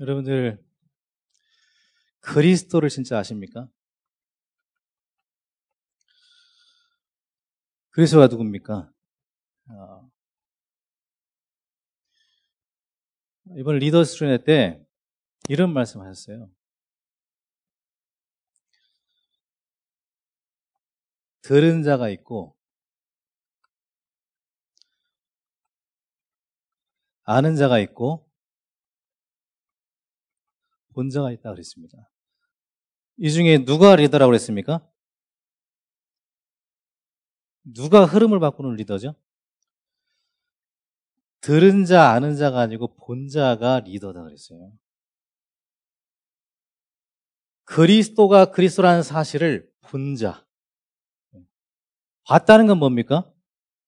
여러분들 그리스도를 진짜 아십니까? 그리스도가 누굽니까? 어, 이번 리더스 트레네 때 이런 말씀 하셨어요. 들은 자가 있고 아는 자가 있고 본자가 있다 그랬습니다. 이 중에 누가 리더라고 그랬습니까? 누가 흐름을 바꾸는 리더죠? 들은 자, 아는 자가 아니고 본자가 리더다 그랬어요. 그리스도가 그리스도라는 사실을 본자. 봤다는 건 뭡니까?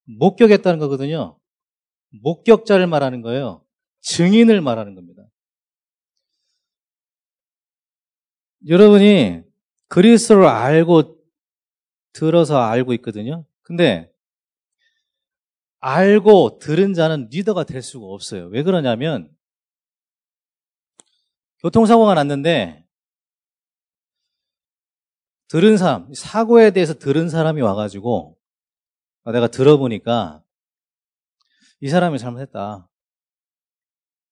목격했다는 거거든요. 목격자를 말하는 거예요. 증인을 말하는 겁니다. 여러분이 그리스도를 알고 들어서 알고 있거든요. 근데 알고 들은 자는 리더가 될 수가 없어요. 왜 그러냐면 교통사고가 났는데 들은 사람, 사고에 대해서 들은 사람이 와가지고 내가 들어보니까 이 사람이 잘못했다.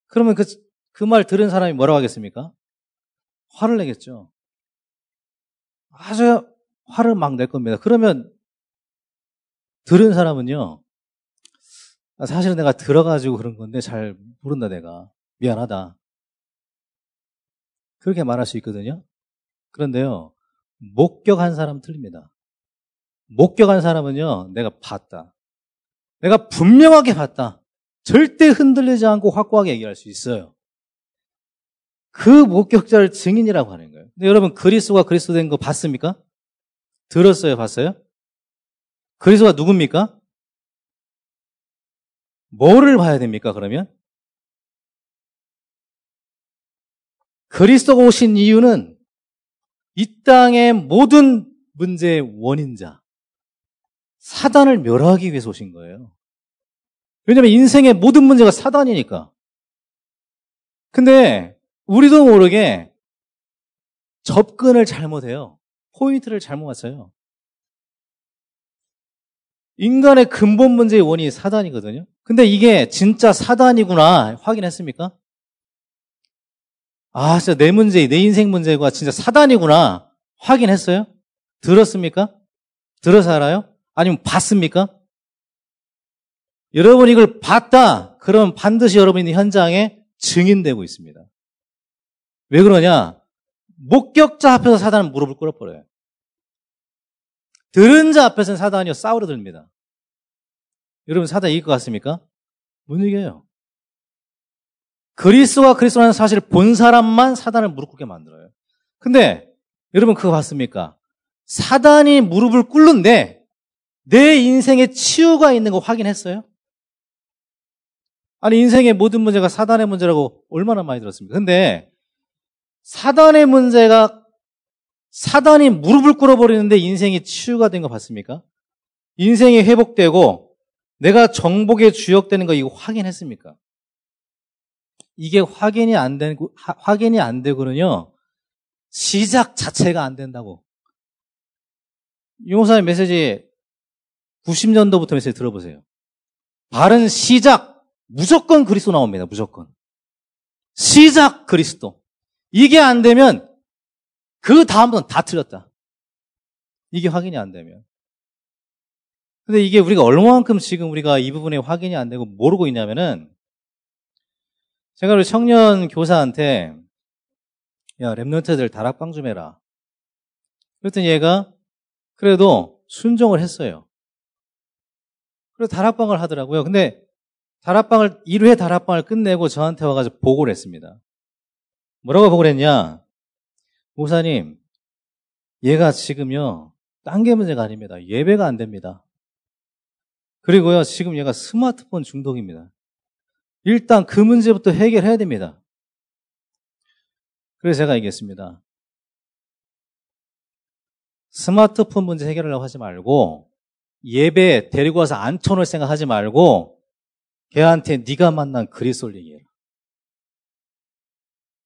그러면 그, 그 말 들은 사람이 뭐라고 하겠습니까? 화를 내겠죠. 아주 화를 막 낼 겁니다. 그러면 들은 사람은요, 아, 사실은 내가 들어가지고 그런 건데 잘 모른다 내가. 미안하다. 그렇게 말할 수 있거든요. 그런데요, 목격한 사람 틀립니다. 목격한 사람은요, 내가 봤다. 내가 분명하게 봤다. 절대 흔들리지 않고 확고하게 얘기할 수 있어요. 그 목격자를 증인이라고 하는 거예요. 근데 여러분 그리스도가 그리스도 된 거 봤습니까? 들었어요? 봤어요? 그리스도가 누굽니까? 뭐를 봐야 됩니까, 그러면? 그리스도가 오신 이유는 이 땅의 모든 문제의 원인자, 사단을 멸하기 위해서 오신 거예요. 왜냐하면 인생의 모든 문제가 사단이니까. 근데 우리도 모르게 접근을 잘못해요. 포인트를 잘못 왔어요. 인간의 근본 문제의 원인이 사단이거든요. 근데 이게 진짜 사단이구나 확인했습니까? 아, 진짜 내 문제, 내 인생 문제가 진짜 사단이구나 확인했어요? 들었습니까? 들어서 알아요? 아니면 봤습니까? 여러분 이걸 봤다. 그러면 반드시 여러분이 현장에 증인되고 있습니다. 왜 그러냐? 목격자 앞에서 사단은 무릎을 꿇어버려요. 들은 자 앞에서는 사단이 싸우려 듭니다. 여러분 사단 이길 것 같습니까? 못 이겨요. 그리스와 그리스도라는 사실을 본 사람만 사단을 무릎 꿇게 만들어요. 근데 여러분 그거 봤습니까? 사단이 무릎을 꿇는데 내 인생에 치유가 있는 거 확인했어요? 아니 인생의 모든 문제가 사단의 문제라고 얼마나 많이 들었습니까? 근데 사단의 문제가 사단이 무릎을 꿇어버리는데 인생이 치유가 된 거 봤습니까? 인생이 회복되고 내가 정복의 주역되는 거 이거 확인했습니까? 이게 확인이 안 되고 확인이 안 되고는요 시작 자체가 안 된다고. 유목사님 메시지 90년도부터 메시지 들어보세요. 바른 시작 무조건 그리스도 나옵니다. 무조건 시작 그리스도. 이게 안 되면 그 다음부터는 다 틀렸다. 이게 확인이 안 되면. 근데 이게 우리가 얼마만큼 지금 우리가 이 부분에 확인이 안 되고 모르고 있냐면은 제가 우리 청년 교사한테 야 랩런트들 다락방 좀 해라. 그랬더니 얘가 그래도 순종을 했어요. 그래서 다락방을 하더라고요. 근데 다락방을 1회 다락방을 끝내고 저한테 와가지고 보고를 했습니다. 뭐라고 보고 그랬냐? 목사님, 얘가 지금요, 딴 게 문제가 아닙니다. 예배가 안 됩니다. 그리고요, 지금 얘가 스마트폰 중독입니다. 일단 그 문제부터 해결해야 됩니다. 그래서 제가 얘기했습니다. 스마트폰 문제 해결하려고 하지 말고 예배 데리고 와서 앉혀놓을 생각하지 말고 걔한테 네가 만난 그리스도를 얘기해라.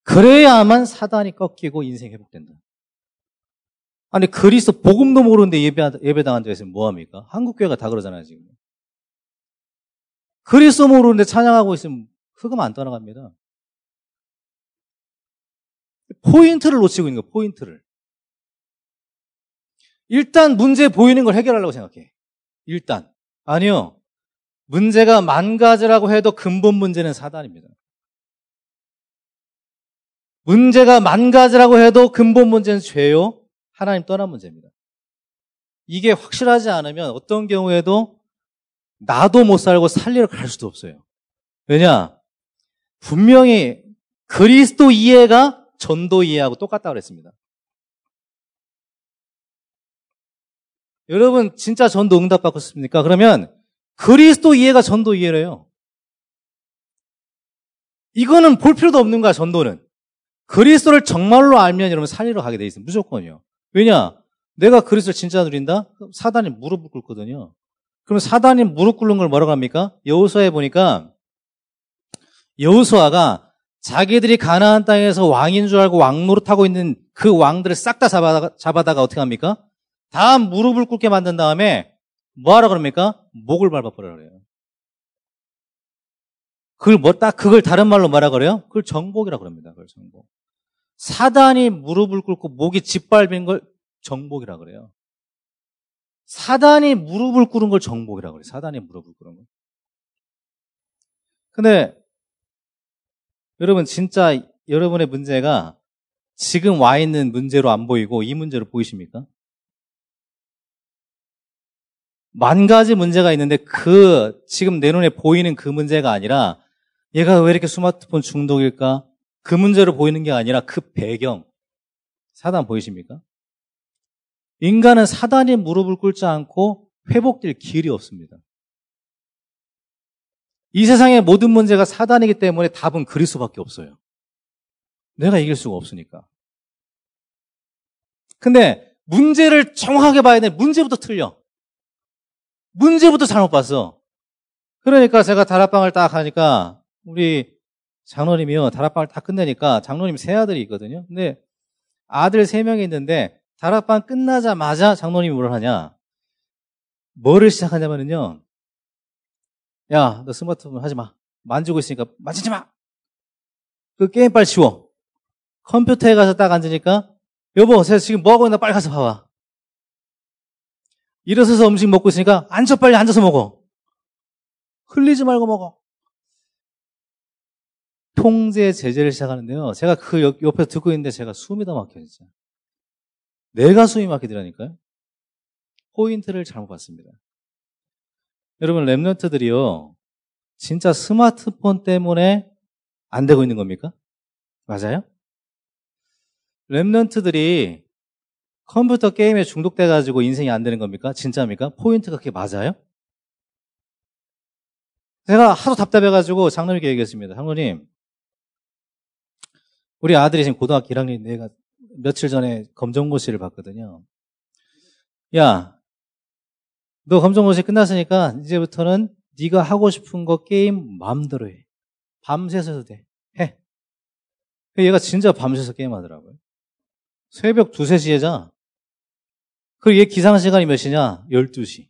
그래야만 사단이 꺾이고 인생이 회복된다. 아니 그리스도 복음도 모르는데 예배 예배당한 데서 뭐합니까? 한국 교회가 다 그러잖아요 지금. 그리스도 모르는데 찬양하고 있으면 흑음 안 떠나갑니다. 포인트를 놓치고 있는 거예요. 포인트를. 일단 문제 보이는 걸 해결하려고 생각해. 일단. 아니요. 문제가 만 가지라고 해도 근본 문제는 사단입니다. 문제가 만 가지라고 해도 근본 문제는 죄요. 하나님 떠난 문제입니다. 이게 확실하지 않으면 어떤 경우에도 나도 못 살고 살리러 갈 수도 없어요. 왜냐? 분명히 그리스도 이해가 전도 이해하고 똑같다고 그랬습니다. 여러분 진짜 전도 응답 받고 싶습니까? 그러면 그리스도 이해가 전도 이해래요. 이거는 볼 필요도 없는 거야, 전도는. 그리스도를 정말로 알면 여러분 살리러 가게 돼 있어요. 무조건이요. 왜냐? 내가 그리스도를 진짜 누린다? 사단이 무릎을 꿇거든요. 그럼 사단이 무릎 꿇는 걸 뭐라고 합니까? 여호수아에 보니까 여호수아가 자기들이 가나안 땅에서 왕인 줄 알고 왕 노릇하고 있는 그 왕들을 싹 다 잡아다가, 잡아다가 어떻게 합니까? 다 무릎을 꿇게 만든 다음에 뭐하라 그럽니까? 목을 밟아버려 그래요. 그걸 뭐딱 그걸 다른 말로 뭐라 그래요? 그걸 정복이라 그럽니다. 그걸 정복. 사단이 무릎을 꿇고 목이 짓밟힌 걸 정복이라 그래요. 사단이 무릎을 꿇은 걸 정복이라 그래요. 사단이 무릎을 꿇은 걸. 근데 여러분 진짜 여러분의 문제가 지금 와 있는 문제로 안 보이고 이 문제로 보이십니까? 만 가지 문제가 있는데 그 지금 내 눈에 보이는 그 문제가 아니라 얘가 왜 이렇게 스마트폰 중독일까? 그 문제로 보이는 게 아니라 그 배경. 사단 보이십니까? 인간은 사단이 무릎을 꿇지 않고 회복될 길이 없습니다. 이 세상의 모든 문제가 사단이기 때문에 답은 그리스도밖에 없어요. 내가 이길 수가 없으니까. 근데 문제를 정확하게 봐야 돼. 문제부터 틀려. 문제부터 잘못 봤어. 그러니까 제가 다락방을 딱 하니까 우리 장로님이요. 다락방을 다 끝내니까 장로님 세 아들이 있거든요. 근데 아들 세 명이 있는데 다락방 끝나자마자 장로님이 뭘 하냐? 뭐를 시작하냐면요. 야, 너 스마트폰 하지 마. 만지고 있으니까 만지지 마. 그 게임 빨리 치워. 컴퓨터에 가서 딱 앉으니까 여보, 제가 지금 뭐 하고 있나 빨리 가서 봐봐. 일어서서 음식 먹고 있으니까 앉아 빨리 앉아서 먹어. 흘리지 말고 먹어. 통제 제재를 시작하는데요. 제가 그 옆에서 듣고 있는데 제가 숨이 다 막혀 진짜. 내가 숨이 막히더라니까요. 포인트를 잘못 봤습니다. 여러분 Remnant들이요. 진짜 스마트폰 때문에 안 되고 있는 겁니까? 맞아요? Remnant들이 컴퓨터 게임에 중독돼 가지고 인생이 안 되는 겁니까? 진짜입니까? 포인트가 그게 맞아요? 제가 하도 답답해 가지고 장로님께 얘기했습니다. 장로님, 우리 아들이 지금 고등학교 1학년 내가 며칠 전에 검정고시를 봤거든요. 야, 너 검정고시 끝났으니까 이제부터는 네가 하고 싶은 거 게임 마음대로 해. 밤새서 도 돼. 해. 얘가 진짜 밤새서 게임하더라고요. 새벽 2, 3시에 자. 그리고 얘 기상 시간이 몇 시냐? 12시.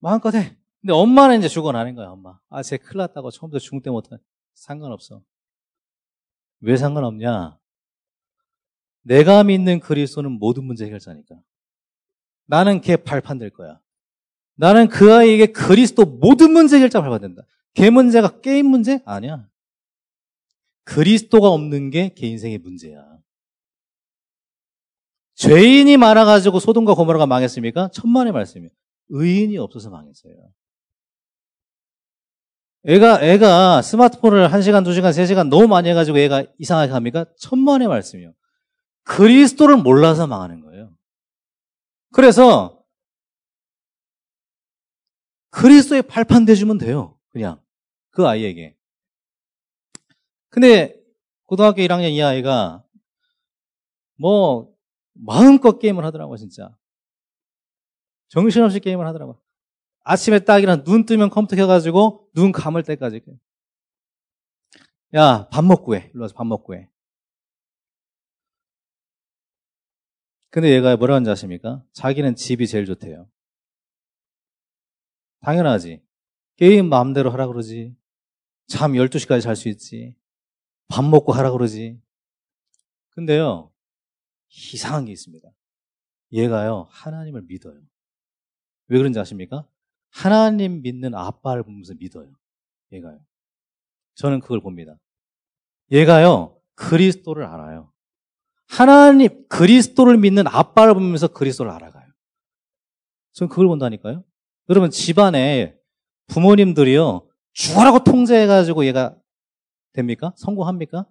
마음껏 해. 근데 엄마는 이제 죽어나는 거야, 엄마. 아, 쟤 큰일 났다고 처음부터 중대 못해. 상관없어. 왜 상관없냐? 내가 믿는 그리스도는 모든 문제 해결자니까. 나는 걔 발판 될 거야. 나는 그 아이에게 그리스도 모든 문제 해결자 발판 된다. 걔 문제가 게임 문제? 아니야. 그리스도가 없는 게 걔 인생의 문제야. 죄인이 많아가지고 소돔과 고모라가 망했습니까? 천만의 말씀이에요. 의인이 없어서 망했어요. 애가, 애가 스마트폰을 1시간, 2시간, 3시간 너무 많이 해가지고 애가 이상하게 합니까? 천만의 말씀이요. 그리스도를 몰라서 망하는 거예요. 그래서 그리스도의 발판 대주면 돼요. 그냥. 그 아이에게. 근데 고등학교 1학년 이 아이가 뭐 마음껏 게임을 하더라고 진짜. 정신없이 게임을 하더라고. 아침에 딱 일어나 눈 뜨면 컴퓨터 켜가지고 눈 감을 때까지. 야, 밥 먹고 해. 일로 와서 밥 먹고 해. 근데 얘가 뭐라 하는지 아십니까? 자기는 집이 제일 좋대요. 당연하지. 게임 마음대로 하라 그러지. 잠 12시까지 잘 수 있지. 밥 먹고 하라 그러지. 근데요, 이상한 게 있습니다. 얘가요, 하나님을 믿어요. 왜 그런지 아십니까? 하나님 믿는 아빠를 보면서 믿어요. 얘가요. 저는 그걸 봅니다. 얘가요, 그리스도를 알아요. 하나님, 그리스도를 믿는 아빠를 보면서 그리스도를 알아가요. 저는 그걸 본다니까요. 여러분, 집안에 부모님들이요, 죽어라고 통제해가지고 얘가 됩니까? 성공합니까?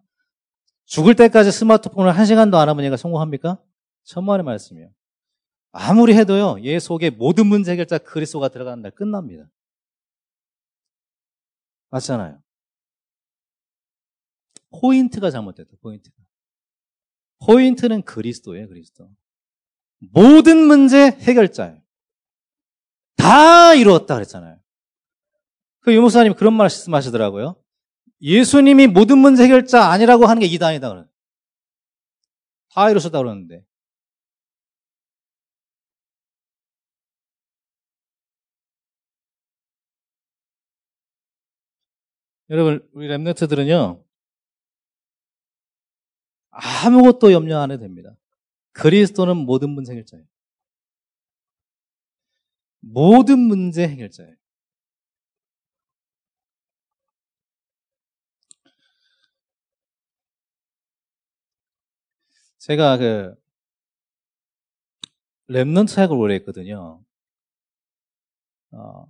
죽을 때까지 스마트폰을 한 시간도 안 하면 얘가 성공합니까? 천만의 말씀이에요. 아무리 해도요, 얘 속에 모든 문제 해결자 그리스도가 들어가는 날 끝납니다. 맞잖아요. 포인트가 잘못됐다, 포인트가. 포인트는 그리스도예요, 그리스도. 모든 문제 해결자예요. 다 이루었다 그랬잖아요. 그 유목사님 그런 말씀 하시더라고요. 예수님이 모든 문제 해결자 아니라고 하는 게 이단이다 그러는. 다 이루셨다 그러는데. 여러분, 우리 랩너트들은요, 아무것도 염려 안 해도 됩니다. 그리스도는 모든 문제 해결자예요. 모든 문제 해결자예요. 제가 그 Remnant 사역을 오래 했거든요. 어,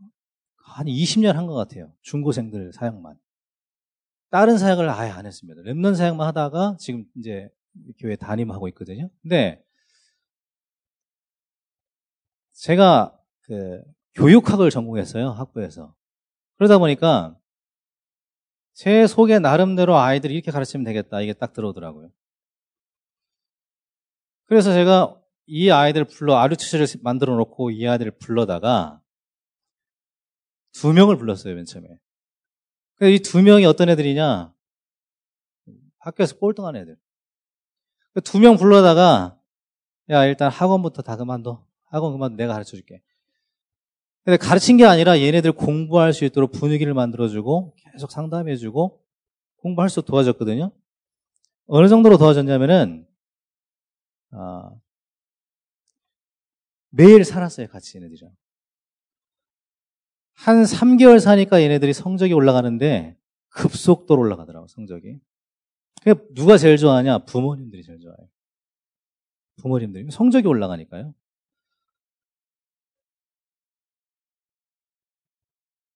한 20년 한 것 같아요. 중고생들 사역만. 다른 사역을 아예 안 했습니다. Remnant 사역만 하다가 지금 이제 교회 담임하고 있거든요. 근데 제가 그 교육학을 전공했어요. 학부에서. 그러다 보니까 제 속에 나름대로 아이들이 이렇게 가르치면 되겠다. 이게 딱 들어오더라고요. 그래서 제가 이 아이들 불러 아류치를 만들어 놓고 이 아이들을 불러다가 두 명을 불렀어요, 맨 처음에. 이 두 명이 어떤 애들이냐? 학교에서 꼴등한 애들. 그 두 명 불러다가 야 일단 학원부터 다 그만둬. 학원 그만둬. 내가 가르쳐 줄게. 근데 가르친 게 아니라 얘네들 공부할 수 있도록 분위기를 만들어주고 계속 상담해주고 공부할 수 도와줬거든요. 어느 정도로 도와줬냐면은 아, 매일 살았어요, 같이 얘네들이랑. 한 3개월 사니까 얘네들이 성적이 올라가는데 급속도로 올라가더라고, 성적이. 누가 제일 좋아하냐? 부모님들이 제일 좋아해요. 부모님들이. 성적이 올라가니까요.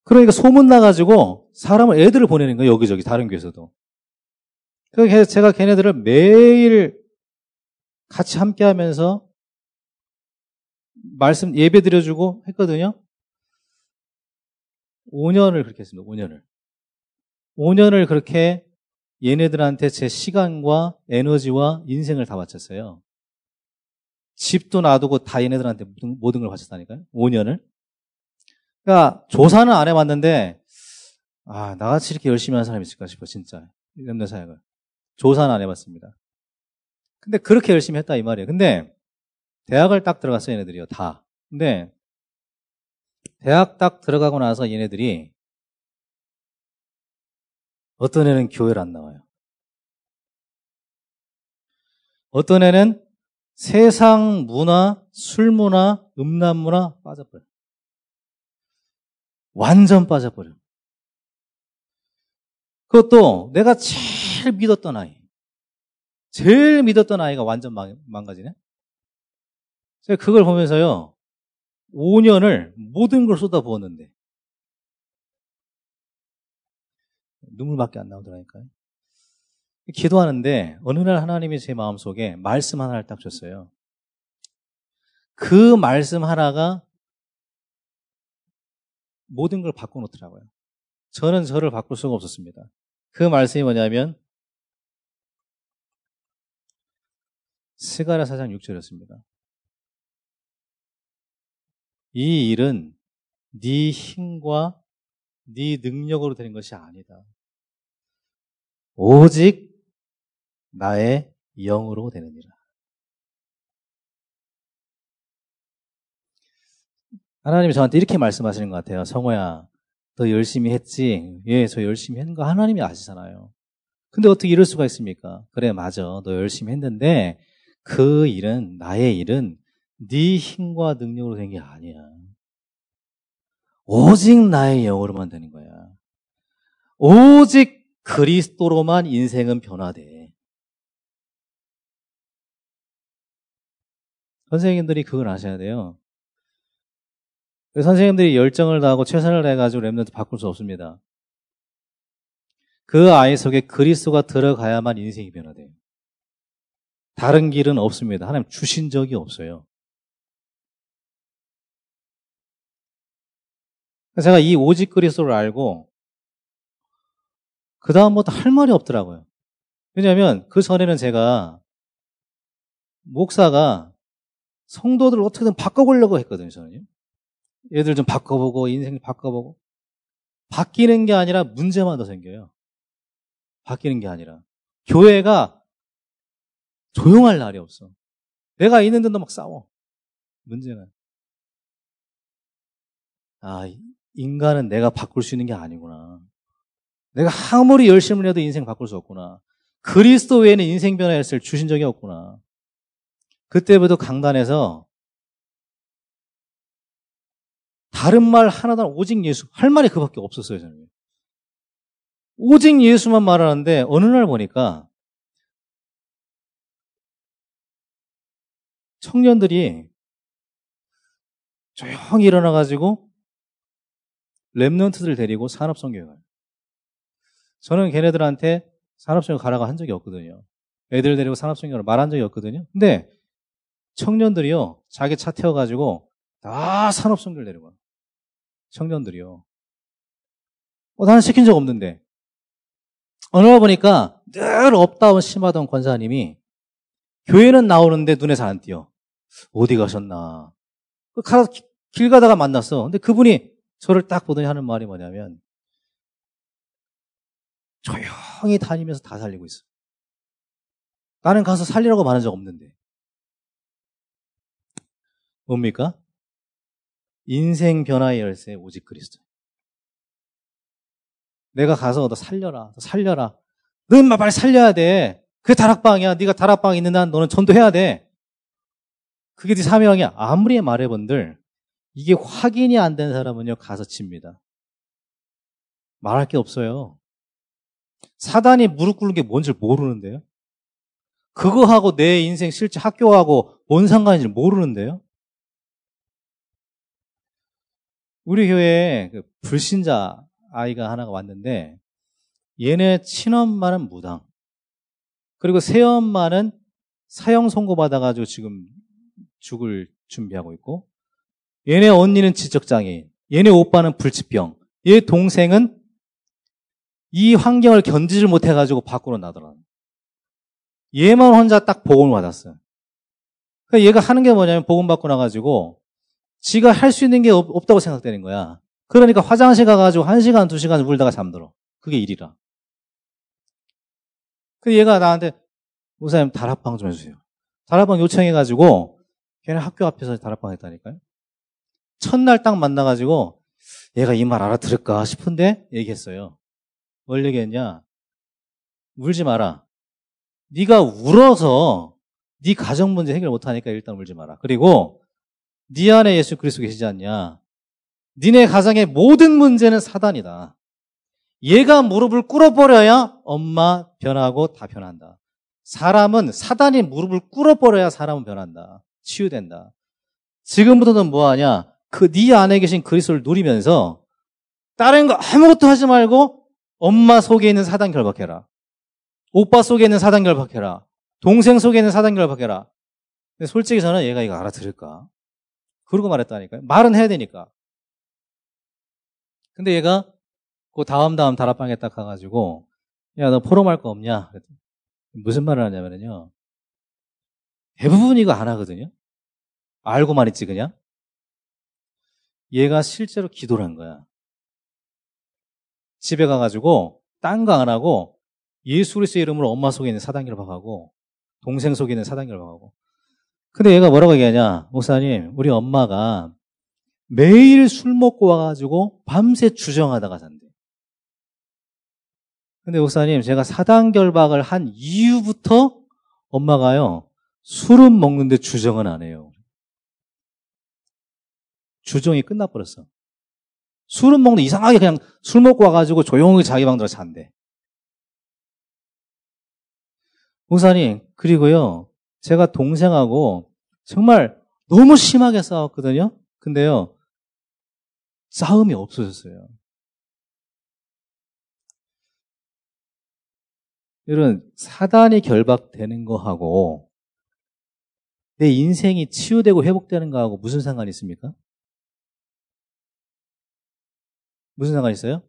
그러니까 소문 나가지고 사람을, 애들을 보내는 거예요, 여기저기, 다른 교회에서도. 그래서 제가 걔네들을 매일 같이 함께 하면서 말씀 예배 드려주고 했거든요. 5년을 그렇게 했습니다. 5년을. 5년을 그렇게 얘네들한테 제 시간과 에너지와 인생을 다 바쳤어요. 집도 놔두고 다 얘네들한테 모든 걸 바쳤다니까요. 5년을. 그러니까 조사는 안 해봤는데 아 나같이 이렇게 열심히 하는 사람이 있을까 싶어 진짜 이런 사역을 조사는 안 해봤습니다. 근데 그렇게 열심히 했다 이 말이에요. 근데 대학을 딱 들어갔어요 얘네들이요 다. 근데 대학 딱 들어가고 나서 얘네들이 어떤 애는 교회를 안 나와요. 어떤 애는 세상 문화, 술 문화, 음란 문화 빠져버려. 완전 빠져버려. 그것도 내가 제일 믿었던 아이. 제일 믿었던 아이가 완전 망, 망가지네? 제가 그걸 보면서요, 5년을 모든 걸 쏟아부었는데 눈물밖에 안 나오더라니까요. 기도하는데 어느 날 하나님이 제 마음속에 말씀 하나를 딱 줬어요. 그 말씀 하나가 모든 걸 바꿔놓더라고요. 저는 저를 바꿀 수가 없었습니다. 그 말씀이 뭐냐면 스가랴 사장 6절이었습니다. 이 일은 네 힘과 네 능력으로 되는 것이 아니다. 오직 나의 영으로 되느니라. 하나님이 저한테 이렇게 말씀하시는 것 같아요. 성호야, 너 열심히 했지? 예, 저 열심히 했는 거 하나님이 아시잖아요. 근데 어떻게 이럴 수가 있습니까? 그래, 맞아. 너 열심히 했는데 그 일은, 나의 일은 네 힘과 능력으로 된 게 아니야. 오직 나의 영으로만 되는 거야. 오직 그리스도로만 인생은 변화돼. 선생님들이 그걸 아셔야 돼요. 선생님들이 열정을 다하고 최선을 다해가지고 랩런트 바꿀 수 없습니다. 그 아이 속에 그리스도가 들어가야만 인생이 변화돼요. 다른 길은 없습니다. 하나님 주신 적이 없어요. 제가 이 오직 그리스도를 알고 그 다음부터 할 말이 없더라고요. 왜냐하면 그 전에는 제가 목사가 성도들을 어떻게든 바꿔보려고 했거든요, 저는. 얘들 좀 바꿔보고, 인생 바꿔보고. 바뀌는 게 아니라 문제만 더 생겨요. 바뀌는 게 아니라. 교회가 조용할 날이 없어. 내가 있는 데도 막 싸워. 문제는. 아, 인간은 내가 바꿀 수 있는 게 아니구나. 내가 아무리 열심을 해도 인생 바꿀 수 없구나. 그리스도 외에는 인생 변화했을 주신 적이 없구나. 그때부터 강단에서 다른 말 하나도 오직 예수 할 말이 그밖에 없었어요 저는. 오직 예수만 말하는데 어느 날 보니까 청년들이 조용히 일어나가지고 랩런트들 데리고 산업성교회 가요. 저는 걔네들한테 산업성교 가라고 한 적이 없거든요. 애들 데리고 산업성교를 말한 적이 없거든요. 근데 청년들이요, 자기 차 태워가지고 다 산업선교를 데리고 청년들이요. 어, 나는 시킨 적 없는데. 어느 날 보니까 늘 up down 심하던 권사님이 교회는 나오는데 눈에 잘 안 띄어. 어디 가셨나. 그길 가다가 만났어. 근데 그분이 저를 딱 보더니 하는 말이 뭐냐면 조용히 다니면서 다 살리고 있어. 나는 가서 살리라고 말한 적 없는데. 뭡니까? 인생 변화의 열쇠 오직 그리스도. 내가 가서 너 살려라, 너 살려라. 너 인마 빨리 살려야 돼. 그게 다락방이야. 네가 다락방 있는 한 너는 전도해야 돼. 그게 네 사명이야. 아무리 말해본들 이게 확인이 안 된 사람은요 가서 칩니다. 말할 게 없어요. 사단이 무릎 꿇는 게 뭔지 모르는데요. 그거하고 내 인생 실제 학교하고 뭔 상관인지 모르는데요. 우리 교회에 그 불신자 아이가 하나가 왔는데 얘네 친엄마는 무당 그리고 새엄마는 사형 선고 받아가지고 지금 죽을 준비하고 있고 얘네 언니는 지적장애인 얘네 오빠는 불치병 얘 동생은 이 환경을 견디질 못해가지고 밖으로 나더라 얘만 혼자 딱 복음을 받았어요 그러니까 얘가 하는 게 뭐냐면 복음 받고 나가지고 지가 할 수 있는 게 없, 다고 생각되는 거야. 그러니까 화장실 가가지고 한 시간, 두 시간 울다가 잠들어. 그게 일이라. 그 얘가 나한테, 목사님 다락방 좀 해주세요. 다락방 요청해가지고, 걔네 학교 앞에서 다락방 했다니까요. 첫날 딱 만나가지고, 얘가 이 말 알아들을까 싶은데, 얘기했어요. 뭘 얘기했냐? 울지 마라. 네가 울어서 네 가정 문제 해결 못하니까 일단 울지 마라. 그리고 네 안에 예수 그리스도 계시지 않냐? 니네 가정의 모든 문제는 사단이다. 얘가 무릎을 꿇어버려야 엄마 변하고 다 변한다. 사람은 사단이 무릎을 꿇어버려야 사람은 변한다. 치유된다. 지금부터는 뭐하냐? 그 네 안에 계신 그리스도를 누리면서 다른 거 아무것도 하지 말고 엄마 속에 있는 사단 결박해라. 오빠 속에 있는 사단 결박해라. 동생 속에 있는 사단 결박해라. 근데 솔직히 저는 얘가 이거 알아들을까? 그러고 말했다니까요. 말은 해야 되니까. 근데 얘가 그 다음 다음 다락방에 딱 가가지고 야 너 포럼 할 거 없냐? 그랬더니 무슨 말을 하냐면요. 대부분 이거 안 하거든요. 알고만 있지 그냥. 얘가 실제로 기도를 한 거야. 집에 가가지고 딴 거 안 하고 예수 그리스도의 이름으로 엄마 속에 있는 사단 결박하고 동생 속에 있는 사단 결박하고. 근데 얘가 뭐라고 얘기하냐? 목사님 우리 엄마가 매일 술 먹고 와가지고 밤새 주정하다가 잔대. 근데 목사님 제가 사단 결박을 한 이후부터 엄마가요 술은 먹는데 주정은 안 해요 주정이 끝나버렸어 술은 먹는데 이상하게 그냥 술 먹고 와가지고 조용히 자기 방 들어 잔대 목사님, 그리고요, 제가 동생하고 정말 너무 심하게 싸웠거든요? 근데요, 싸움이 없어졌어요. 이런 사단이 결박되는 거하고 내 인생이 치유되고 회복되는 거하고 무슨 상관이 있습니까? 무슨 상관이 있어요?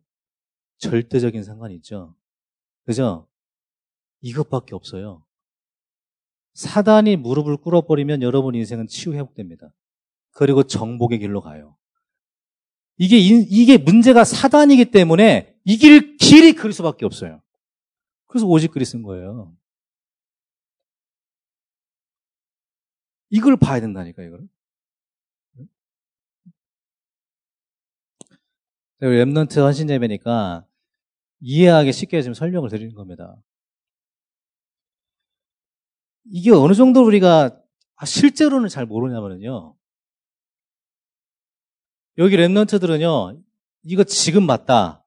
절대적인 상관이 있죠. 그죠? 이것밖에 없어요. 사단이 무릎을 꿇어버리면 여러분 인생은 치유 회복됩니다. 그리고 정복의 길로 가요. 이게 이게 문제가 사단이기 때문에 이 길 길이 그리스도밖에 없어요. 그래서 오직 그리스인 거예요. 이걸 봐야 된다니까 이걸. 랩런트 헌신 예배니까 이해하기 쉽게 좀 설명을 드리는 겁니다. 이게 어느 정도 우리가 실제로는 잘 모르냐면요. 여기 랩런트들은요, 이거 지금 맞다.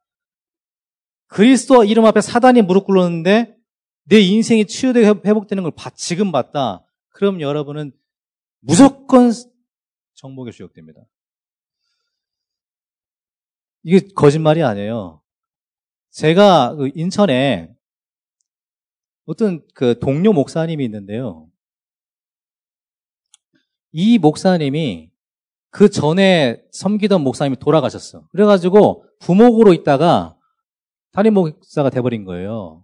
그리스도 이름 앞에 사단이 무릎 꿇었는데 내 인생이 치유되고 회복되는 걸 지금 봤다. 그럼 여러분은 무조건 정복의 주역됩니다. 이게 거짓말이 아니에요. 제가 그 인천에 어떤 그 동료 목사님이 있는데요. 이 목사님이 그 전에 섬기던 목사님이 돌아가셨어. 그래가지고 부목으로 있다가 담임 목사가 돼버린 거예요.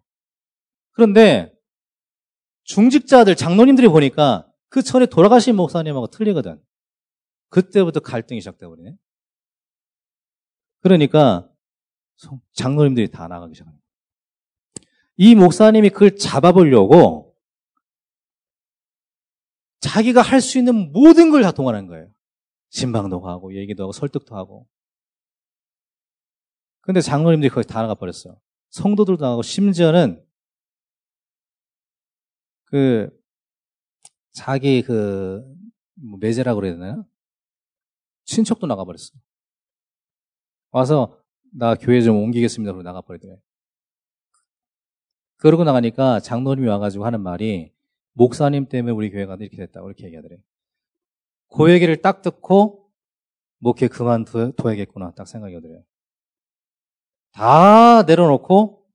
그런데 중직자들, 장로님들이 보니까 그 전에 돌아가신 목사님하고 틀리거든. 그때부터 갈등이 시작돼버리네. 그러니까 장로님들이 다 나가기 시작합니다. 이 목사님이 그걸 잡아보려고 자기가 할 수 있는 모든 걸 다 동원한 거예요. 신방도 하고, 얘기도 하고, 설득도 하고. 근데 장로님들이 거기 다 나가 버렸어. 성도들도 나가고, 심지어는 그, 자기 그, 뭐 매제라고 그래야 되나요? 친척도 나가 버렸어. 와서, 나 교회 좀 옮기겠습니다. 그러고 나가버리더래. 그러고 나가니까 장로님이 와가지고 하는 말이 목사님 때문에 우리 교회가 이렇게 됐다고 이렇게 얘기하더래. 그 얘기를 딱 듣고 목회 그만둬야겠구나 딱 생각이 오더래요. 다 내려놓고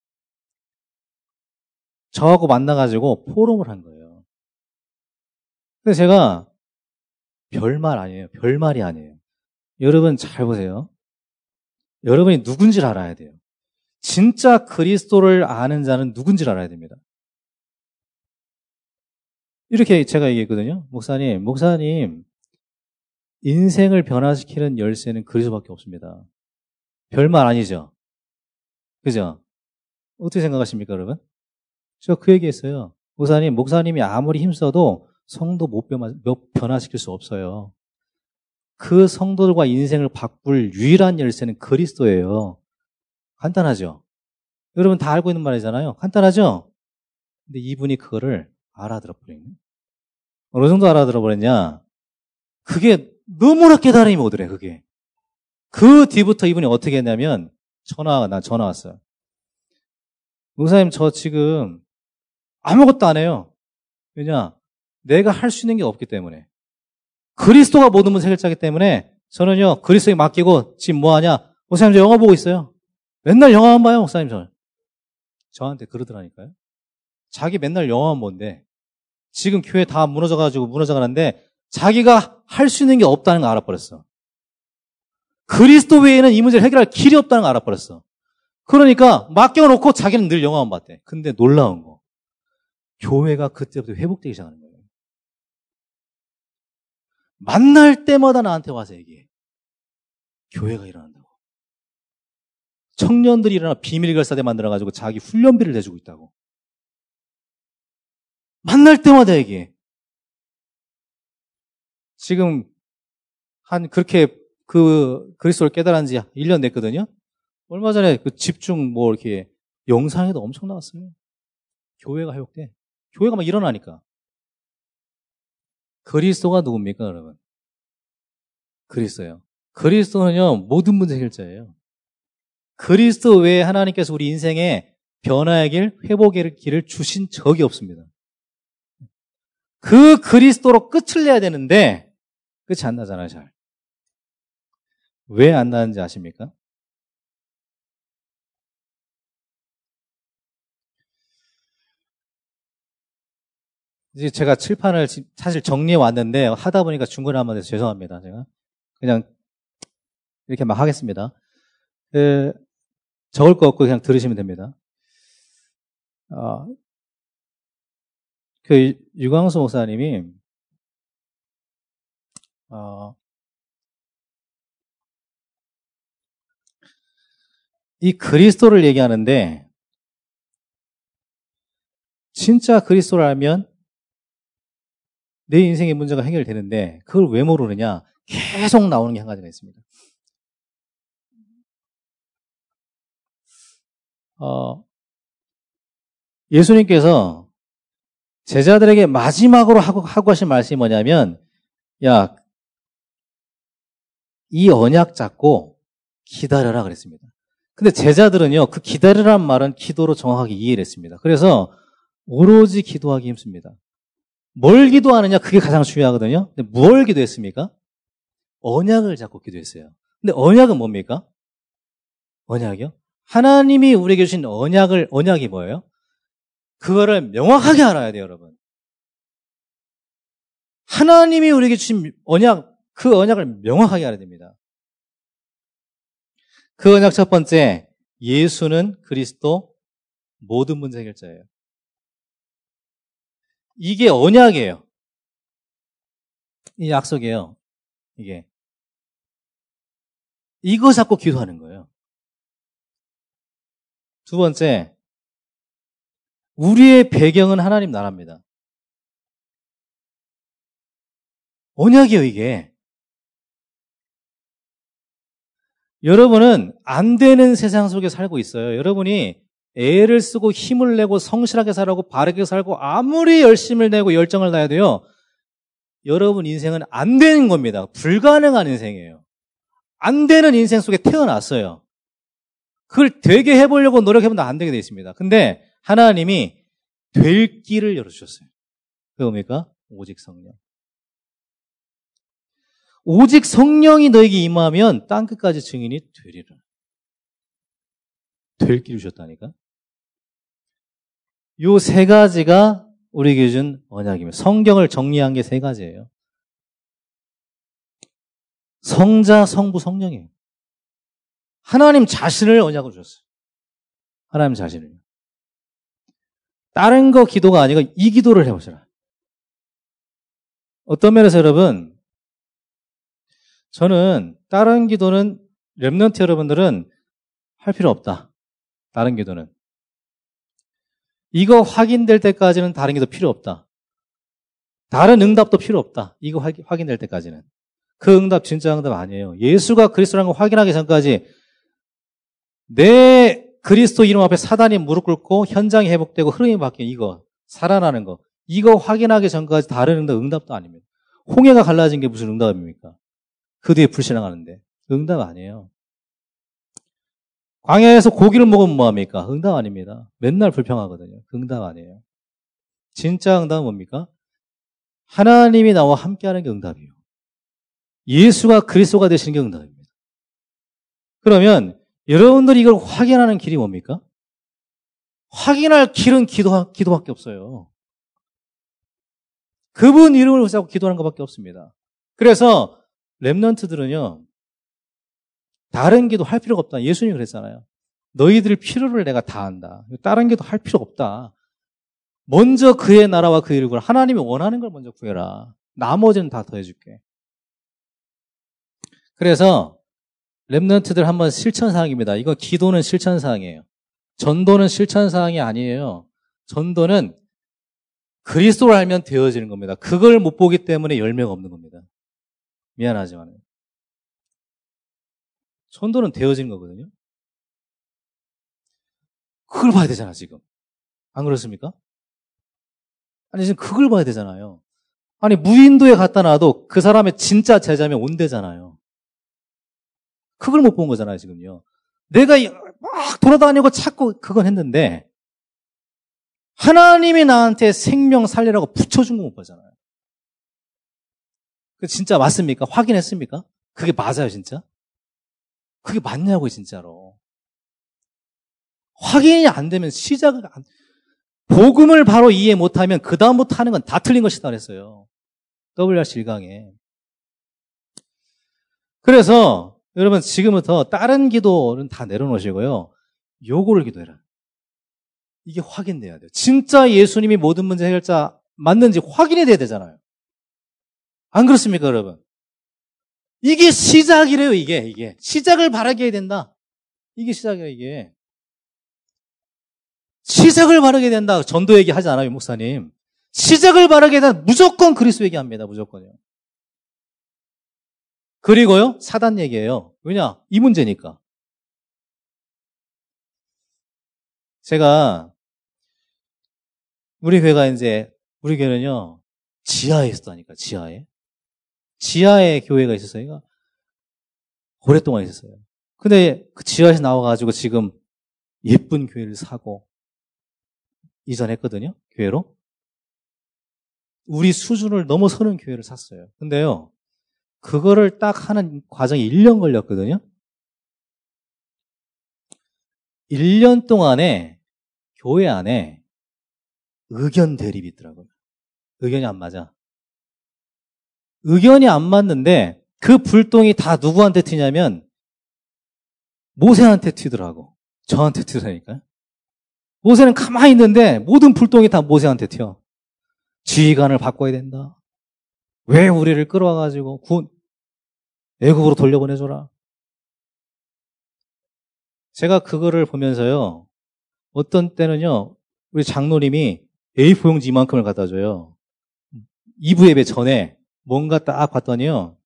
저하고 만나가지고 포럼을 한 거예요. 근데 제가 별말 아니에요. 별말이 아니에요. 여러분 잘 보세요. 여러분이 누군지를 알아야 돼요. 진짜 그리스도를 아는 자는 누군지 알아야 됩니다. 이렇게 제가 얘기했거든요. 목사님, 목사님, 인생을 변화시키는 열쇠는 그리스도밖에 없습니다. 별말 아니죠? 그죠? 어떻게 생각하십니까, 여러분? 제가 그 얘기했어요. 목사님, 목사님이 아무리 힘써도 성도 못 변화시킬 수 없어요. 그 성도들과 인생을 바꿀 유일한 열쇠는 그리스도예요. 간단하죠? 여러분 다 알고 있는 말이잖아요. 간단하죠? 근데 이분이 그거를 알아들어 버리네. 어느 정도 알아들어 버렸냐? 그게 너무나 깨달음이 오더래, 그게. 그 뒤부터 이분이 어떻게 했냐면, 전화, 나 전화 왔어요. 목사님, 저 지금 아무것도 안 해요. 왜냐? 내가 할 수 있는 게 없기 때문에. 그리스도가 모든 문 해결자기 때문에 저는요, 그리스도에 맡기고 지금 뭐 하냐? 목사님, 저 영화 보고 있어요. 맨날 영화만 봐요, 목사님 저는. 저한테 그러더라니까요. 자기 맨날 영화만 본데 지금 교회 다 무너져가지고 무너져가는데 자기가 할 수 있는 게 없다는 걸 알아버렸어. 그리스도 외에는 이 문제를 해결할 길이 없다는 걸 알아버렸어. 그러니까 맡겨놓고 자기는 늘 영화만 봤대. 근데 놀라운 거. 교회가 그때부터 회복되기 시작하는 거예요. 만날 때마다 나한테 와서 얘기해. 교회가 일어난다. 청년들이 일어나 비밀결사대 만들어가지고 자기 훈련비를 내주고 있다고. 만날 때마다 얘기해. 지금 한 그렇게 그 그리스도를 깨달은 지 1년 됐거든요. 얼마 전에 그 집중 뭐 이렇게 영상에도 엄청 나왔어요. 교회가 회복돼. 교회가 막 일어나니까. 그리스도가 누굽니까, 여러분? 그리스도요. 그리스도는요, 모든 문제 해결자예요. 그리스도 외에 하나님께서 우리 인생에 변화의 길, 회복의 길을 주신 적이 없습니다. 그 그리스도로 끝을 내야 되는데, 끝이 안 나잖아요, 잘. 왜 안 나는지 아십니까? 이제 제가 칠판을 사실 정리해 왔는데 하다 보니까 한번 해서 죄송합니다. 제가 그냥 이렇게 막 하겠습니다. 그, 적을 거 없고 그냥 들으시면 됩니다. 어, 그 유광수 목사님이 어, 이 그리스도를 얘기하는데 진짜 그리스도를 알면 내 인생의 문제가 해결되는데 그걸 왜 모르느냐? 계속 나오는 게 한 가지가 있습니다. 어, 예수님께서 제자들에게 마지막으로 하고, 하고 하신 말씀이 뭐냐면, 야, 이 언약 잡고 기다려라 그랬습니다. 근데 제자들은요, 그 기다리라는 말은 기도로 정확하게 이해를 했습니다. 그래서 오로지 기도하기 힘씁니다. 뭘 기도하느냐 그게 가장 중요하거든요. 근데 뭘 기도했습니까? 언약을 잡고 기도했어요. 근데 언약은 뭡니까? 언약이요? 하나님이 우리에게 주신 언약을 언약이 뭐예요? 그거를 명확하게 알아야 돼요, 여러분. 하나님이 우리에게 주신 언약 그 언약을 명확하게 알아야 됩니다. 그 언약 첫 번째 예수는 그리스도 모든 문제 해결자예요. 이게 언약이에요. 이 약속이에요. 이게. 이거 잡고 기도하는 거예요. 두 번째, 우리의 배경은 하나님 나라입니다. 언약이에요, 이게. 여러분은 안 되는 세상 속에 살고 있어요. 여러분이 애를 쓰고 힘을 내고 성실하게 살고 바르게 살고 아무리 열심을 내고 열정을 다해야 돼요. 여러분 인생은 안 되는 겁니다. 불가능한 인생이에요. 안 되는 인생 속에 태어났어요. 그걸 되게 해보려고 노력해보면 안 되게 되어 있습니다. 근데 하나님이 될 길을 열어주셨어요. 그게 뭡니까? 오직 성령. 오직 성령이 너에게 임하면 땅끝까지 증인이 되리라. 될 길을 주셨다니까? 요 세 가지가 우리에게 준 언약입니다. 성경을 정리한 게 세 가지예요. 성자, 성부, 성령이에요. 하나님 자신을 언약으로 줬어요. 하나님 자신을. 다른 거 기도가 아니고 이 기도를 해보시라. 어떤 면에서 여러분, 저는 다른 기도는 랩런트 여러분들은 할 필요 없다. 다른 기도는. 이거 확인될 때까지는 다른 게더 필요 없다. 다른 응답도 필요 없다. 이거 확인될 때까지는. 그 응답 진짜 응답 아니에요. 예수가 그리스도라는 걸 확인하기 전까지 내 그리스도 이름 앞에 사단이 무릎 꿇고 현장이 회복되고 흐름이 바뀌는 이거 살아나는 거 이거 확인하기 전까지 다른 응답 응답도 아닙니다. 홍해가 갈라진 게 무슨 응답입니까? 그 뒤에 불신앙하는데 응답 아니에요. 광야에서 고기를 먹으면 뭐합니까? 응답 아닙니다. 맨날 불평하거든요. 응답 아니에요. 진짜 응답은 뭡니까? 하나님이 나와 함께하는 게 응답이에요. 예수가 그리스도가 되시는 게 응답입니다. 그러면 여러분들이 이걸 확인하는 길이 뭡니까? 확인할 길은 기도, 기도밖에 없어요. 그분 이름을 자고 기도하는 것밖에 없습니다. 그래서 랩런트들은요, 다른 기도 할 필요가 없다. 예수님이 그랬잖아요. 너희들 필요를 내가 다 한다. 다른 기도 할 필요가 없다. 먼저 그의 나라와 그의 일을 하나님이 원하는 걸 먼저 구해라. 나머지는 다 더해줄게. 그래서 랩런트들 한번 실천사항입니다. 이거 기도는 실천사항이에요. 전도는 실천사항이 아니에요. 전도는 그리스도를 알면 되어지는 겁니다. 그걸 못 보기 때문에 열매가 없는 겁니다. 미안하지만. 전도는 되어진 거거든요. 그걸 봐야 되잖아, 지금. 안 그렇습니까? 아니, 지금 그걸 봐야 되잖아요. 아니, 무인도에 갖다 놔도 그 사람의 진짜 제자면 온대잖아요. 그걸 못 본 거잖아요, 지금요. 내가 막 돌아다니고 찾고 그건 했는데, 하나님이 나한테 생명 살리라고 붙여준 거 못 보잖아요. 그 진짜 맞습니까? 확인했습니까? 그게 맞아요, 진짜? 그게 맞냐고요, 진짜로. 확인이 안 되면 시작을 안, 복음을 바로 이해 못하면 그다음부터 하는 건 다 틀린 것이다 그랬어요. WRC 1강에. 그래서 여러분 지금부터 다른 기도는 다 내려놓으시고요. 요거를 기도해라. 이게 확인돼야 돼요. 진짜 예수님이 모든 문제 해결자 맞는지 확인이 돼야 되잖아요. 안 그렇습니까, 여러분? 이게 시작이래요, 이게, 이게. 시작을 바라게 해야 된다. 이게 시작이에요, 이게. 시작을 바르게 된다. 전도 얘기 하지 않아요, 목사님. 시작을 바르게 된다. 무조건 그리스도 얘기합니다, 무조건요. 그리고요, 사단 얘기예요. 왜냐? 이 문제니까. 제가, 우리 교회가 이제, 우리 교회는요, 지하에 있었다니까, 지하에. 지하에 교회가 있었어요. 오랫동안 있었어요. 근데 그 지하에서 나와가지고 지금 예쁜 교회를 사고, 이전했거든요, 교회로. 우리 수준을 넘어서는 교회를 샀어요. 근데요, 그거를 딱 하는 과정이 1년 걸렸거든요. 1년 동안에 교회 안에 의견 대립이 있더라고요. 의견이 안 맞아. 의견이 안 맞는데 그 불똥이 다 누구한테 튀냐면 모세한테 튀더라고. 저한테 튀더라니까요. 모세는 가만히 있는데 모든 불똥이 다 모세한테 튀어. 지휘관을 바꿔야 된다. 왜 우리를 끌어와가지고 군 애국으로 돌려보내줘라. 제가 그거를 보면서요. 어떤 때는요. 우리 장로님이 A4용지 이만큼을 갖다 줘요. 2부 예배 전에 뭔가 딱 봤더니요.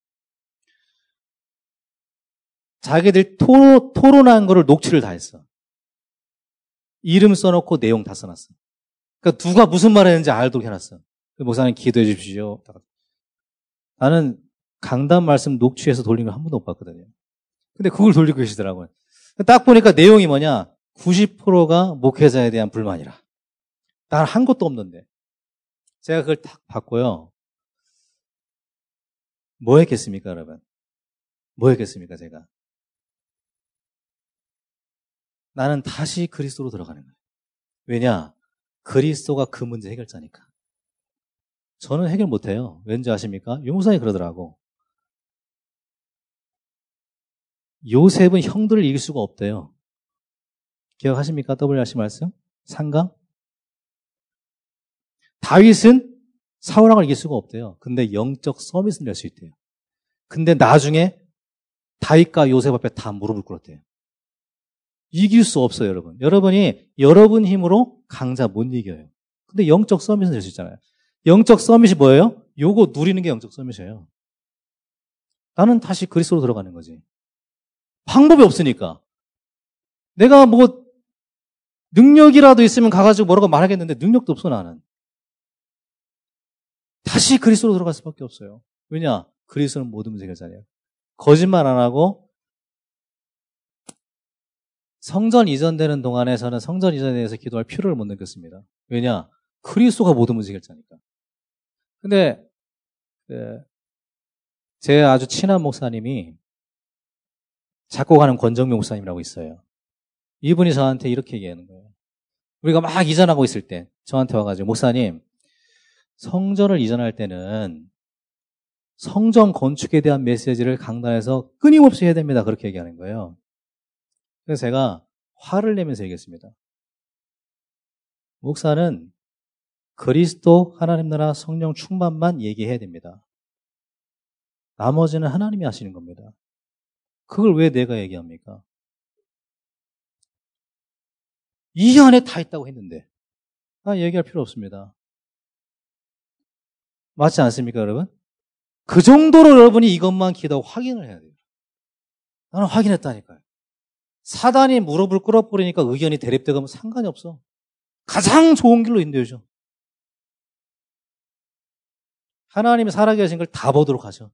자기들 토, 토론한 거를 녹취를 다 했어. 이름 써놓고 내용 다 써놨어. 그러니까 누가 무슨 말 했는지 알도록 해놨어. 그 목사님 기도해 주십시오. 나는 강단 말씀 녹취해서 돌린 걸 한 번도 못 봤거든요. 근데 그걸 돌리고 계시더라고요. 딱 보니까 내용이 뭐냐? 90%가 목회자에 대한 불만이라. 난 한 것도 없는데. 제가 그걸 딱 봤고요. 뭐 했겠습니까, 여러분? 뭐 했겠습니까, 제가? 나는 다시 그리스도로 들어가는 거예요. 왜냐? 그리스도가 그 문제 해결자니까. 저는 해결 못해요. 왠지 아십니까? 용사이 그러더라고. 요셉은 형들을 이길 수가 없대요. 기억하십니까? WRC 말씀? 상강? 다윗은 사울왕을 이길 수가 없대요. 근데 영적 서밋은 낼수 있대요. 근데 나중에 다윗과 요셉 앞에 다 무릎을 꿇었대요. 이길 수 없어요, 여러분. 여러분이 여러분 힘으로 강자 못 이겨요. 근데 영적 서밋은 될 수 있잖아요. 영적 서밋이 뭐예요? 요거 누리는 게 영적 서밋이에요. 나는 다시 그리스도로 들어가는 거지. 방법이 없으니까. 내가 뭐 능력이라도 있으면 가가지고 뭐라고 말하겠는데 능력도 없어 나는. 다시 그리스도로 들어갈 수밖에 없어요. 왜냐? 그리스도는 모든 해결자예요. 거짓말 안 하고 성전 이전되는 동안에서는 성전 이전에 대해서 기도할 필요를 못 느꼈습니다. 왜냐? 그리스도가 모든 문제 해결자니까. 근데 그, 제 아주 친한 목사님이 작곡하는 권정명 목사님이라고 있어요. 이분이 저한테 이렇게 얘기하는 거예요. 우리가 막 이전하고 있을 때 저한테 와가지고 목사님 성전을 이전할 때는 성전 건축에 대한 메시지를 강단에서 끊임없이 해야 됩니다. 그렇게 얘기하는 거예요. 그래서 제가 화를 내면서 얘기했습니다. 목사는 그리스도 하나님 나라 성령 충만만 얘기해야 됩니다. 나머지는 하나님이 하시는 겁니다. 그걸 왜 내가 얘기합니까? 이 안에 다 있다고 했는데. 아, 얘기할 필요 없습니다. 맞지 않습니까, 여러분? 그 정도로 여러분이 이것만 기도하고 확인을 해야 돼요. 나는 확인했다니까요. 사단이 무릎을 꿇어버리니까 의견이 대립되고 면 상관이 없어. 가장 좋은 길로 인도해줘. 하나님이 살아계신 걸 다 보도록 하죠.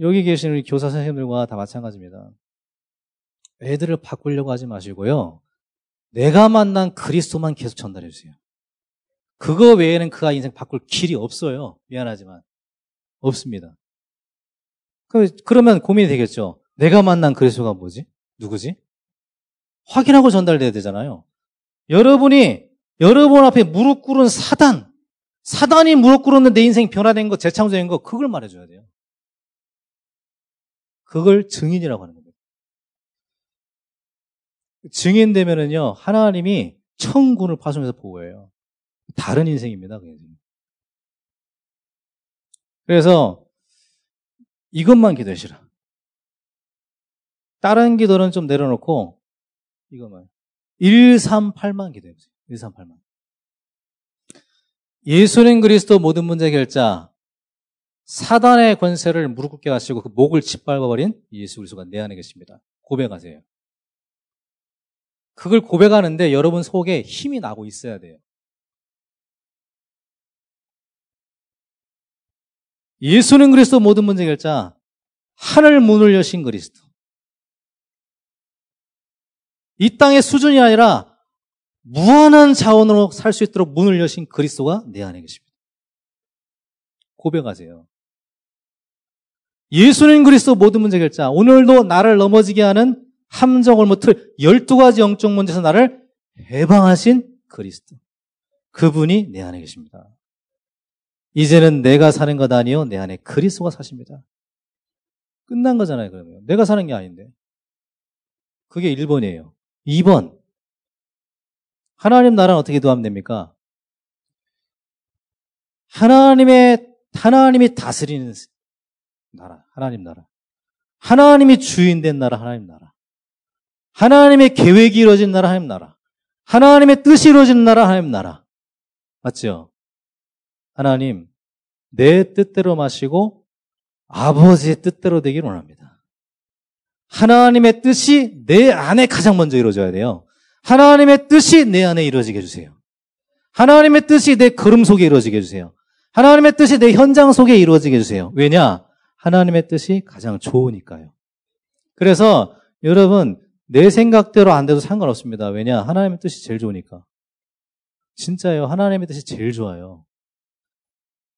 여기 계신 우리 교사 선생님들과 다 마찬가지입니다. 애들을 바꾸려고 하지 마시고요. 내가 만난 그리스도만 계속 전달해 주세요. 그거 외에는 그 아이 인생 바꿀 길이 없어요. 미안하지만. 없습니다. 그, 그러면 고민이 되겠죠. 내가 만난 그리스도가 뭐지? 누구지? 확인하고 전달돼야 되잖아요. 여러분이 여러분 앞에 무릎 꿇은 사단, 사단이 무릎 꿇었는데 내 인생 변화된 거, 재창조된 거, 그걸 말해줘야 돼요. 그걸 증인이라고 하는 겁니다. 증인되면은요, 하나님이 천군을 파송해서 보호해요. 다른 인생입니다, 그 인생. 그래서 이것만 기도하시라. 다른 기도는 좀 내려놓고 이것만 138만 기도해보세요. 138만. 예수님 그리스도 모든 문제 결자 사단의 권세를 무릎 꿇게 하시고 그 목을 짓밟아버린 예수 그리스도가 내 안에 계십니다. 고백하세요. 그걸 고백하는데 여러분 속에 힘이 나고 있어야 돼요. 예수는 그리스도 모든 문제 결자 하늘 문을 여신 그리스도. 이 땅의 수준이 아니라 무한한 자원으로 살 수 있도록 문을 여신 그리스도가 내 안에 계십니다. 고백하세요. 예수는 그리스도 모든 문제 결자. 오늘도 나를 넘어지게 하는 함정을 못틀 12가지 영적 문제에서 나를 해방하신 그리스도. 그분이 내 안에 계십니다. 이제는 내가 사는 것 아니요. 내 안에 그리스도가 사십니다. 끝난 거잖아요, 그러면. 내가 사는 게 아닌데. 그게 1번이에요. 2번. 하나님 나라는 어떻게 도하면 됩니까? 하나님의, 하나님이 다스리는 나라, 하나님 나라. 하나님이 주인된 나라, 하나님 나라. 하나님의 계획이 이루어진 나라, 하나님 나라. 하나님의 뜻이 이루어진 나라, 하나님 나라. 맞죠? 하나님, 내 뜻대로 마시고 아버지의 뜻대로 되기를 원합니다. 하나님의 뜻이 내 안에 가장 먼저 이루어져야 돼요. 하나님의 뜻이 내 안에 이루어지게 해주세요. 하나님의 뜻이 내 걸음 속에 이루어지게 해주세요. 하나님의 뜻이 내 현장 속에 이루어지게 해주세요. 왜냐? 하나님의 뜻이 가장 좋으니까요. 그래서 여러분, 내 생각대로 안 돼도 상관없습니다. 왜냐? 하나님의 뜻이 제일 좋으니까. 진짜요. 하나님의 뜻이 제일 좋아요.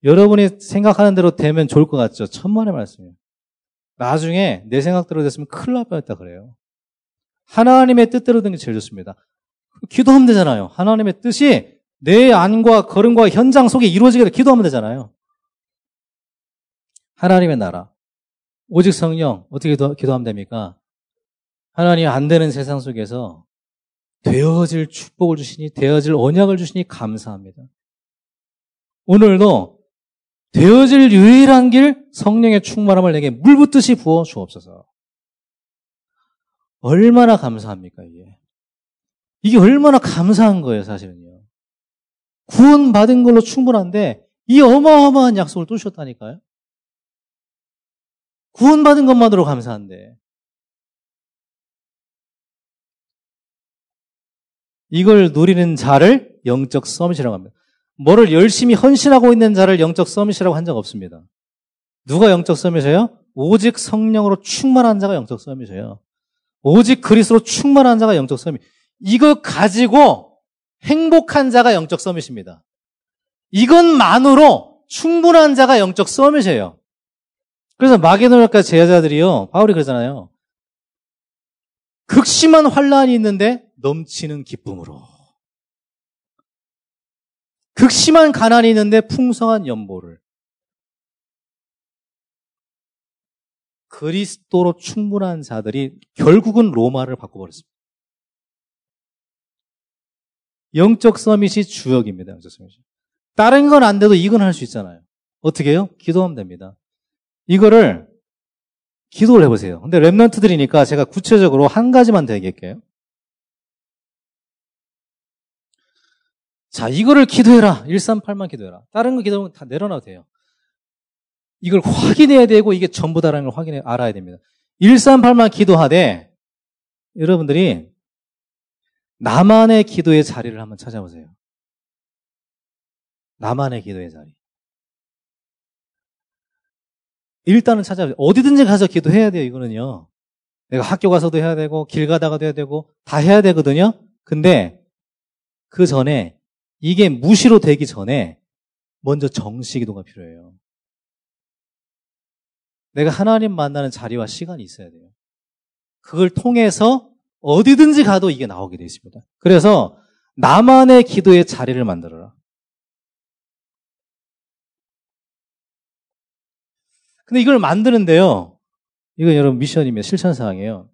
여러분이 생각하는 대로 되면 좋을 것 같죠? 천만의 말씀이에요. 나중에 내 생각대로 됐으면 큰일 날 뻔했다 그래요. 하나님의 뜻대로 된 게 제일 좋습니다. 기도하면 되잖아요. 하나님의 뜻이 내 안과 걸음과 현장 속에 이루어지게 기도하면 되잖아요. 하나님의 나라. 오직 성령. 어떻게 기도, 기도하면 됩니까? 하나님 안 되는 세상 속에서 되어질 축복을 주시니, 되어질 언약을 주시니 감사합니다. 오늘도 되어질 유일한 길 성령의 충만함을 내게 물붓듯이 부어 주옵소서. 얼마나 감사합니까, 이게? 이게 얼마나 감사한 거예요, 사실은요. 구원받은 걸로 충분한데, 이 어마어마한 약속을 또 주셨다니까요? 구원받은 것만으로 감사한데. 이걸 누리는 자를 영적 서밋이라고 합니다. 뭐를 열심히 헌신하고 있는 자를 영적 서밋이라고 한 적 없습니다. 누가 영적 서밋이에요? 오직 성령으로 충만한 자가 영적 서밋이에요. 오직 그리스로 충만한 자가 영적 서밋. 이거 가지고 행복한 자가 영적 서밋입니다. 이것만으로 충분한 자가 영적 서밋이에요. 그래서 마게도냐까 제자들이요. 바울이 그러잖아요. 극심한 환란이 있는데 넘치는 기쁨으로. 극심한 가난이 있는데 풍성한 연보를. 그리스도로 충분한 자들이 결국은 로마를 바꿔버렸습니다. 영적 서밋이 주역입니다. 영적 서밋이. 다른 건 안 돼도 이건 할 수 있잖아요. 어떻게 해요? 기도하면 됩니다. 이거를 기도를 해보세요. 근데 랩런트들이니까 제가 구체적으로 한 가지만 더 얘기할게요. 자, 이거를 기도해라. 138만 기도해라. 다른 거 기도하면 다 내려놔도 돼요. 이걸 확인해야 되고 이게 전부다라는 걸 확인해 알아야 됩니다. 138만 기도하되 여러분들이 나만의 기도의 자리를 한번 찾아보세요. 나만의 기도의 자리. 일단은 찾아보세요. 어디든지 가서 기도해야 돼요, 이거는요. 내가 학교 가서도 해야 되고, 길 가다가도 해야 되고, 다 해야 되거든요. 근데 그 전에 이게 무시로 되기 전에 먼저 정시 기도가 필요해요. 내가 하나님 만나는 자리와 시간이 있어야 돼요. 그걸 통해서 어디든지 가도 이게 나오게 되어 있습니다. 그래서 나만의 기도의 자리를 만들어라. 근데 이걸 만드는데요. 이건 여러분 미션이며 실천사항이에요.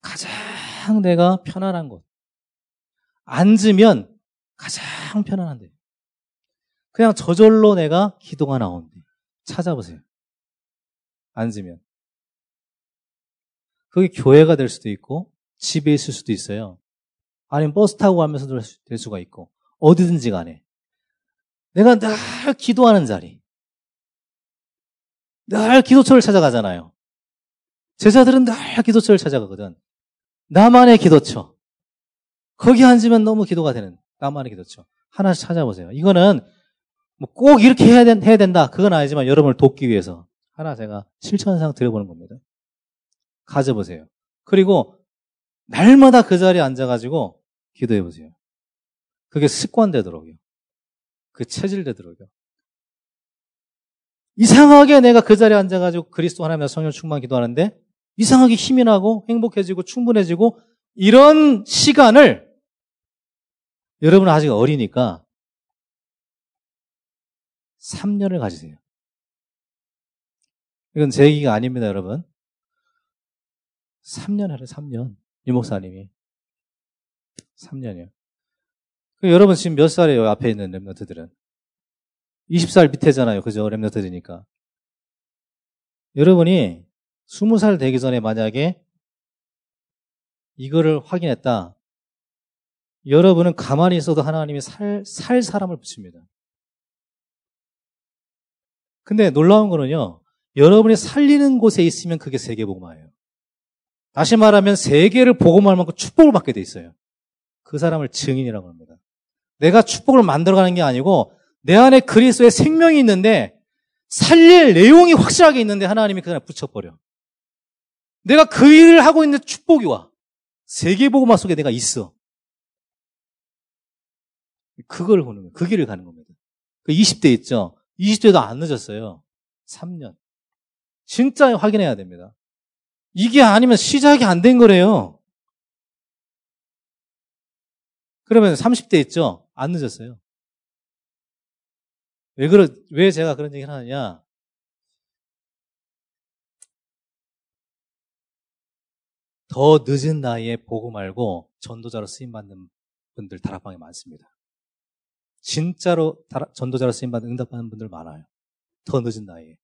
가장 내가 편안한 곳. 앉으면 가장 편안한데. 그냥 저절로 내가 기도가 나오는데. 찾아보세요. 앉으면. 그게 교회가 될 수도 있고, 집에 있을 수도 있어요. 아니면 버스 타고 가면서도 될 수가 있고, 어디든지 간에. 내가 늘 기도하는 자리. 늘 기도처를 찾아가잖아요. 제자들은 늘 기도처를 찾아가거든. 나만의 기도처. 거기 앉으면 너무 기도가 되는 나만의 기도처. 하나씩 찾아보세요. 이거는 뭐 꼭 이렇게 해야, 된, 해야 된다. 그건 아니지만 여러분을 돕기 위해서 하나 제가 실천상 드려보는 겁니다. 가져보세요. 그리고 날마다 그 자리에 앉아가지고 기도해보세요. 그게 습관되도록요. 그 체질되도록요. 이상하게 내가 그 자리에 앉아가지고 그리스도 하나님의 성령 충만 기도하는데 이상하게 힘이 나고 행복해지고 충분해지고 이런 시간을 여러분은 아직 어리니까 3년을 가지세요. 이건 제 얘기가 아닙니다, 여러분. 3년 하래, 3년. 유 목사님이. 3년이요. 여러분 지금 몇 살이에요, 앞에 있는 랩너트들은? 20살 밑에잖아요. 그죠? 랩너트들이니까. 여러분이 20살 되기 전에 만약에 이거를 확인했다. 여러분은 가만히 있어도 하나님이 살, 살 사람을 붙입니다. 근데 놀라운 거는요, 여러분이 살리는 곳에 있으면 그게 세계복음화예요. 다시 말하면 세계를 복음할 만큼 축복을 받게 돼 있어요. 그 사람을 증인이라고 합니다. 내가 축복을 만들어가는 게 아니고 내 안에 그리스도의 생명이 있는데 살릴 내용이 확실하게 있는데 하나님이 그 사람을 붙여버려. 내가 그 일을 하고 있는 축복이 와. 세계복음화 속에 내가 있어. 그걸 보는 거예요. 그 길을 가는 겁니다. 그 20대 있죠? 20대도 안 늦었어요. 3년. 진짜 확인해야 됩니다. 이게 아니면 시작이 안 된 거래요. 그러면 30대 있죠? 안 늦었어요. 왜 그러, 왜 제가 그런 얘기를 하느냐? 더 늦은 나이에 보고 말고 전도자로 쓰임받는 분들 다락방에 많습니다. 진짜로 전도자로 쓰임받는 응답하는 분들 많아요. 더 늦은 나이에.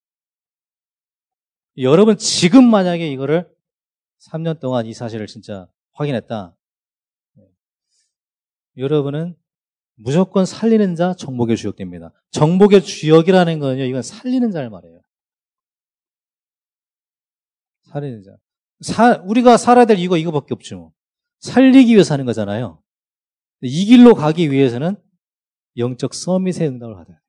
여러분 지금 만약에 이거를 3년 동안 이 사실을 진짜 확인했다. 네. 여러분은 무조건 살리는 자 정복의 주역됩니다. 정복의 주역이라는 거는요, 이건 살리는 자를 말해요. 살리는 자. 사, 우리가 살아야 될 이거 이거밖에 없죠. 뭐. 살리기 위해서 하는 거잖아요. 이 길로 가기 위해서는 영적 서밋의 응답을 받아야 돼요.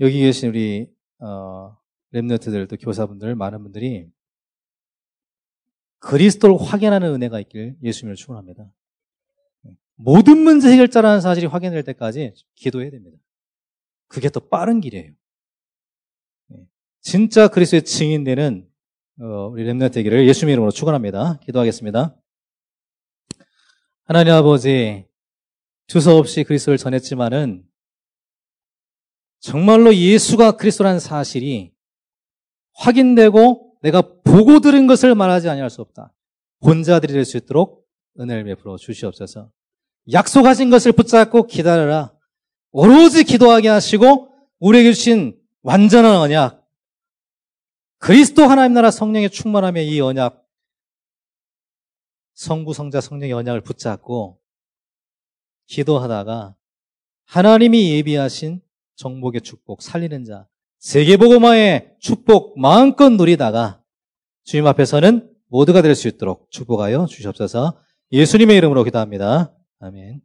여기 계신 우리 어, 랩너트들 또 교사분들 많은 분들이 그리스도를 확인하는 은혜가 있길 예수님을 축원합니다. 모든 문제 해결자라는 사실이 확인될 때까지 기도해야 됩니다. 그게 더 빠른 길이에요. 네. 진짜 그리스도의 증인되는 어, 우리 랩너트 되기를 예수님 이름으로 축원합니다. 기도하겠습니다. 하나님 아버지 두서없이 그리스도를 전했지만은 정말로 예수가 그리스도라는 사실이 확인되고 내가 보고 들은 것을 말하지 아니할 수 없다. 본자들이 될 수 있도록 은혜를 베풀어 주시옵소서. 약속하신 것을 붙잡고 기다려라. 오로지 기도하게 하시고 우리에게 주신 완전한 언약, 그리스도 하나님 나라 성령의 충만함의 이 언약 성부, 성자, 성령의 언약을 붙잡고 기도하다가 하나님이 예비하신 정복의 축복, 살리는 자, 세계보고마의 축복 마음껏 누리다가 주님 앞에서는 모두가 될 수 있도록 축복하여 주시옵소서 예수님의 이름으로 기도합니다. 아멘.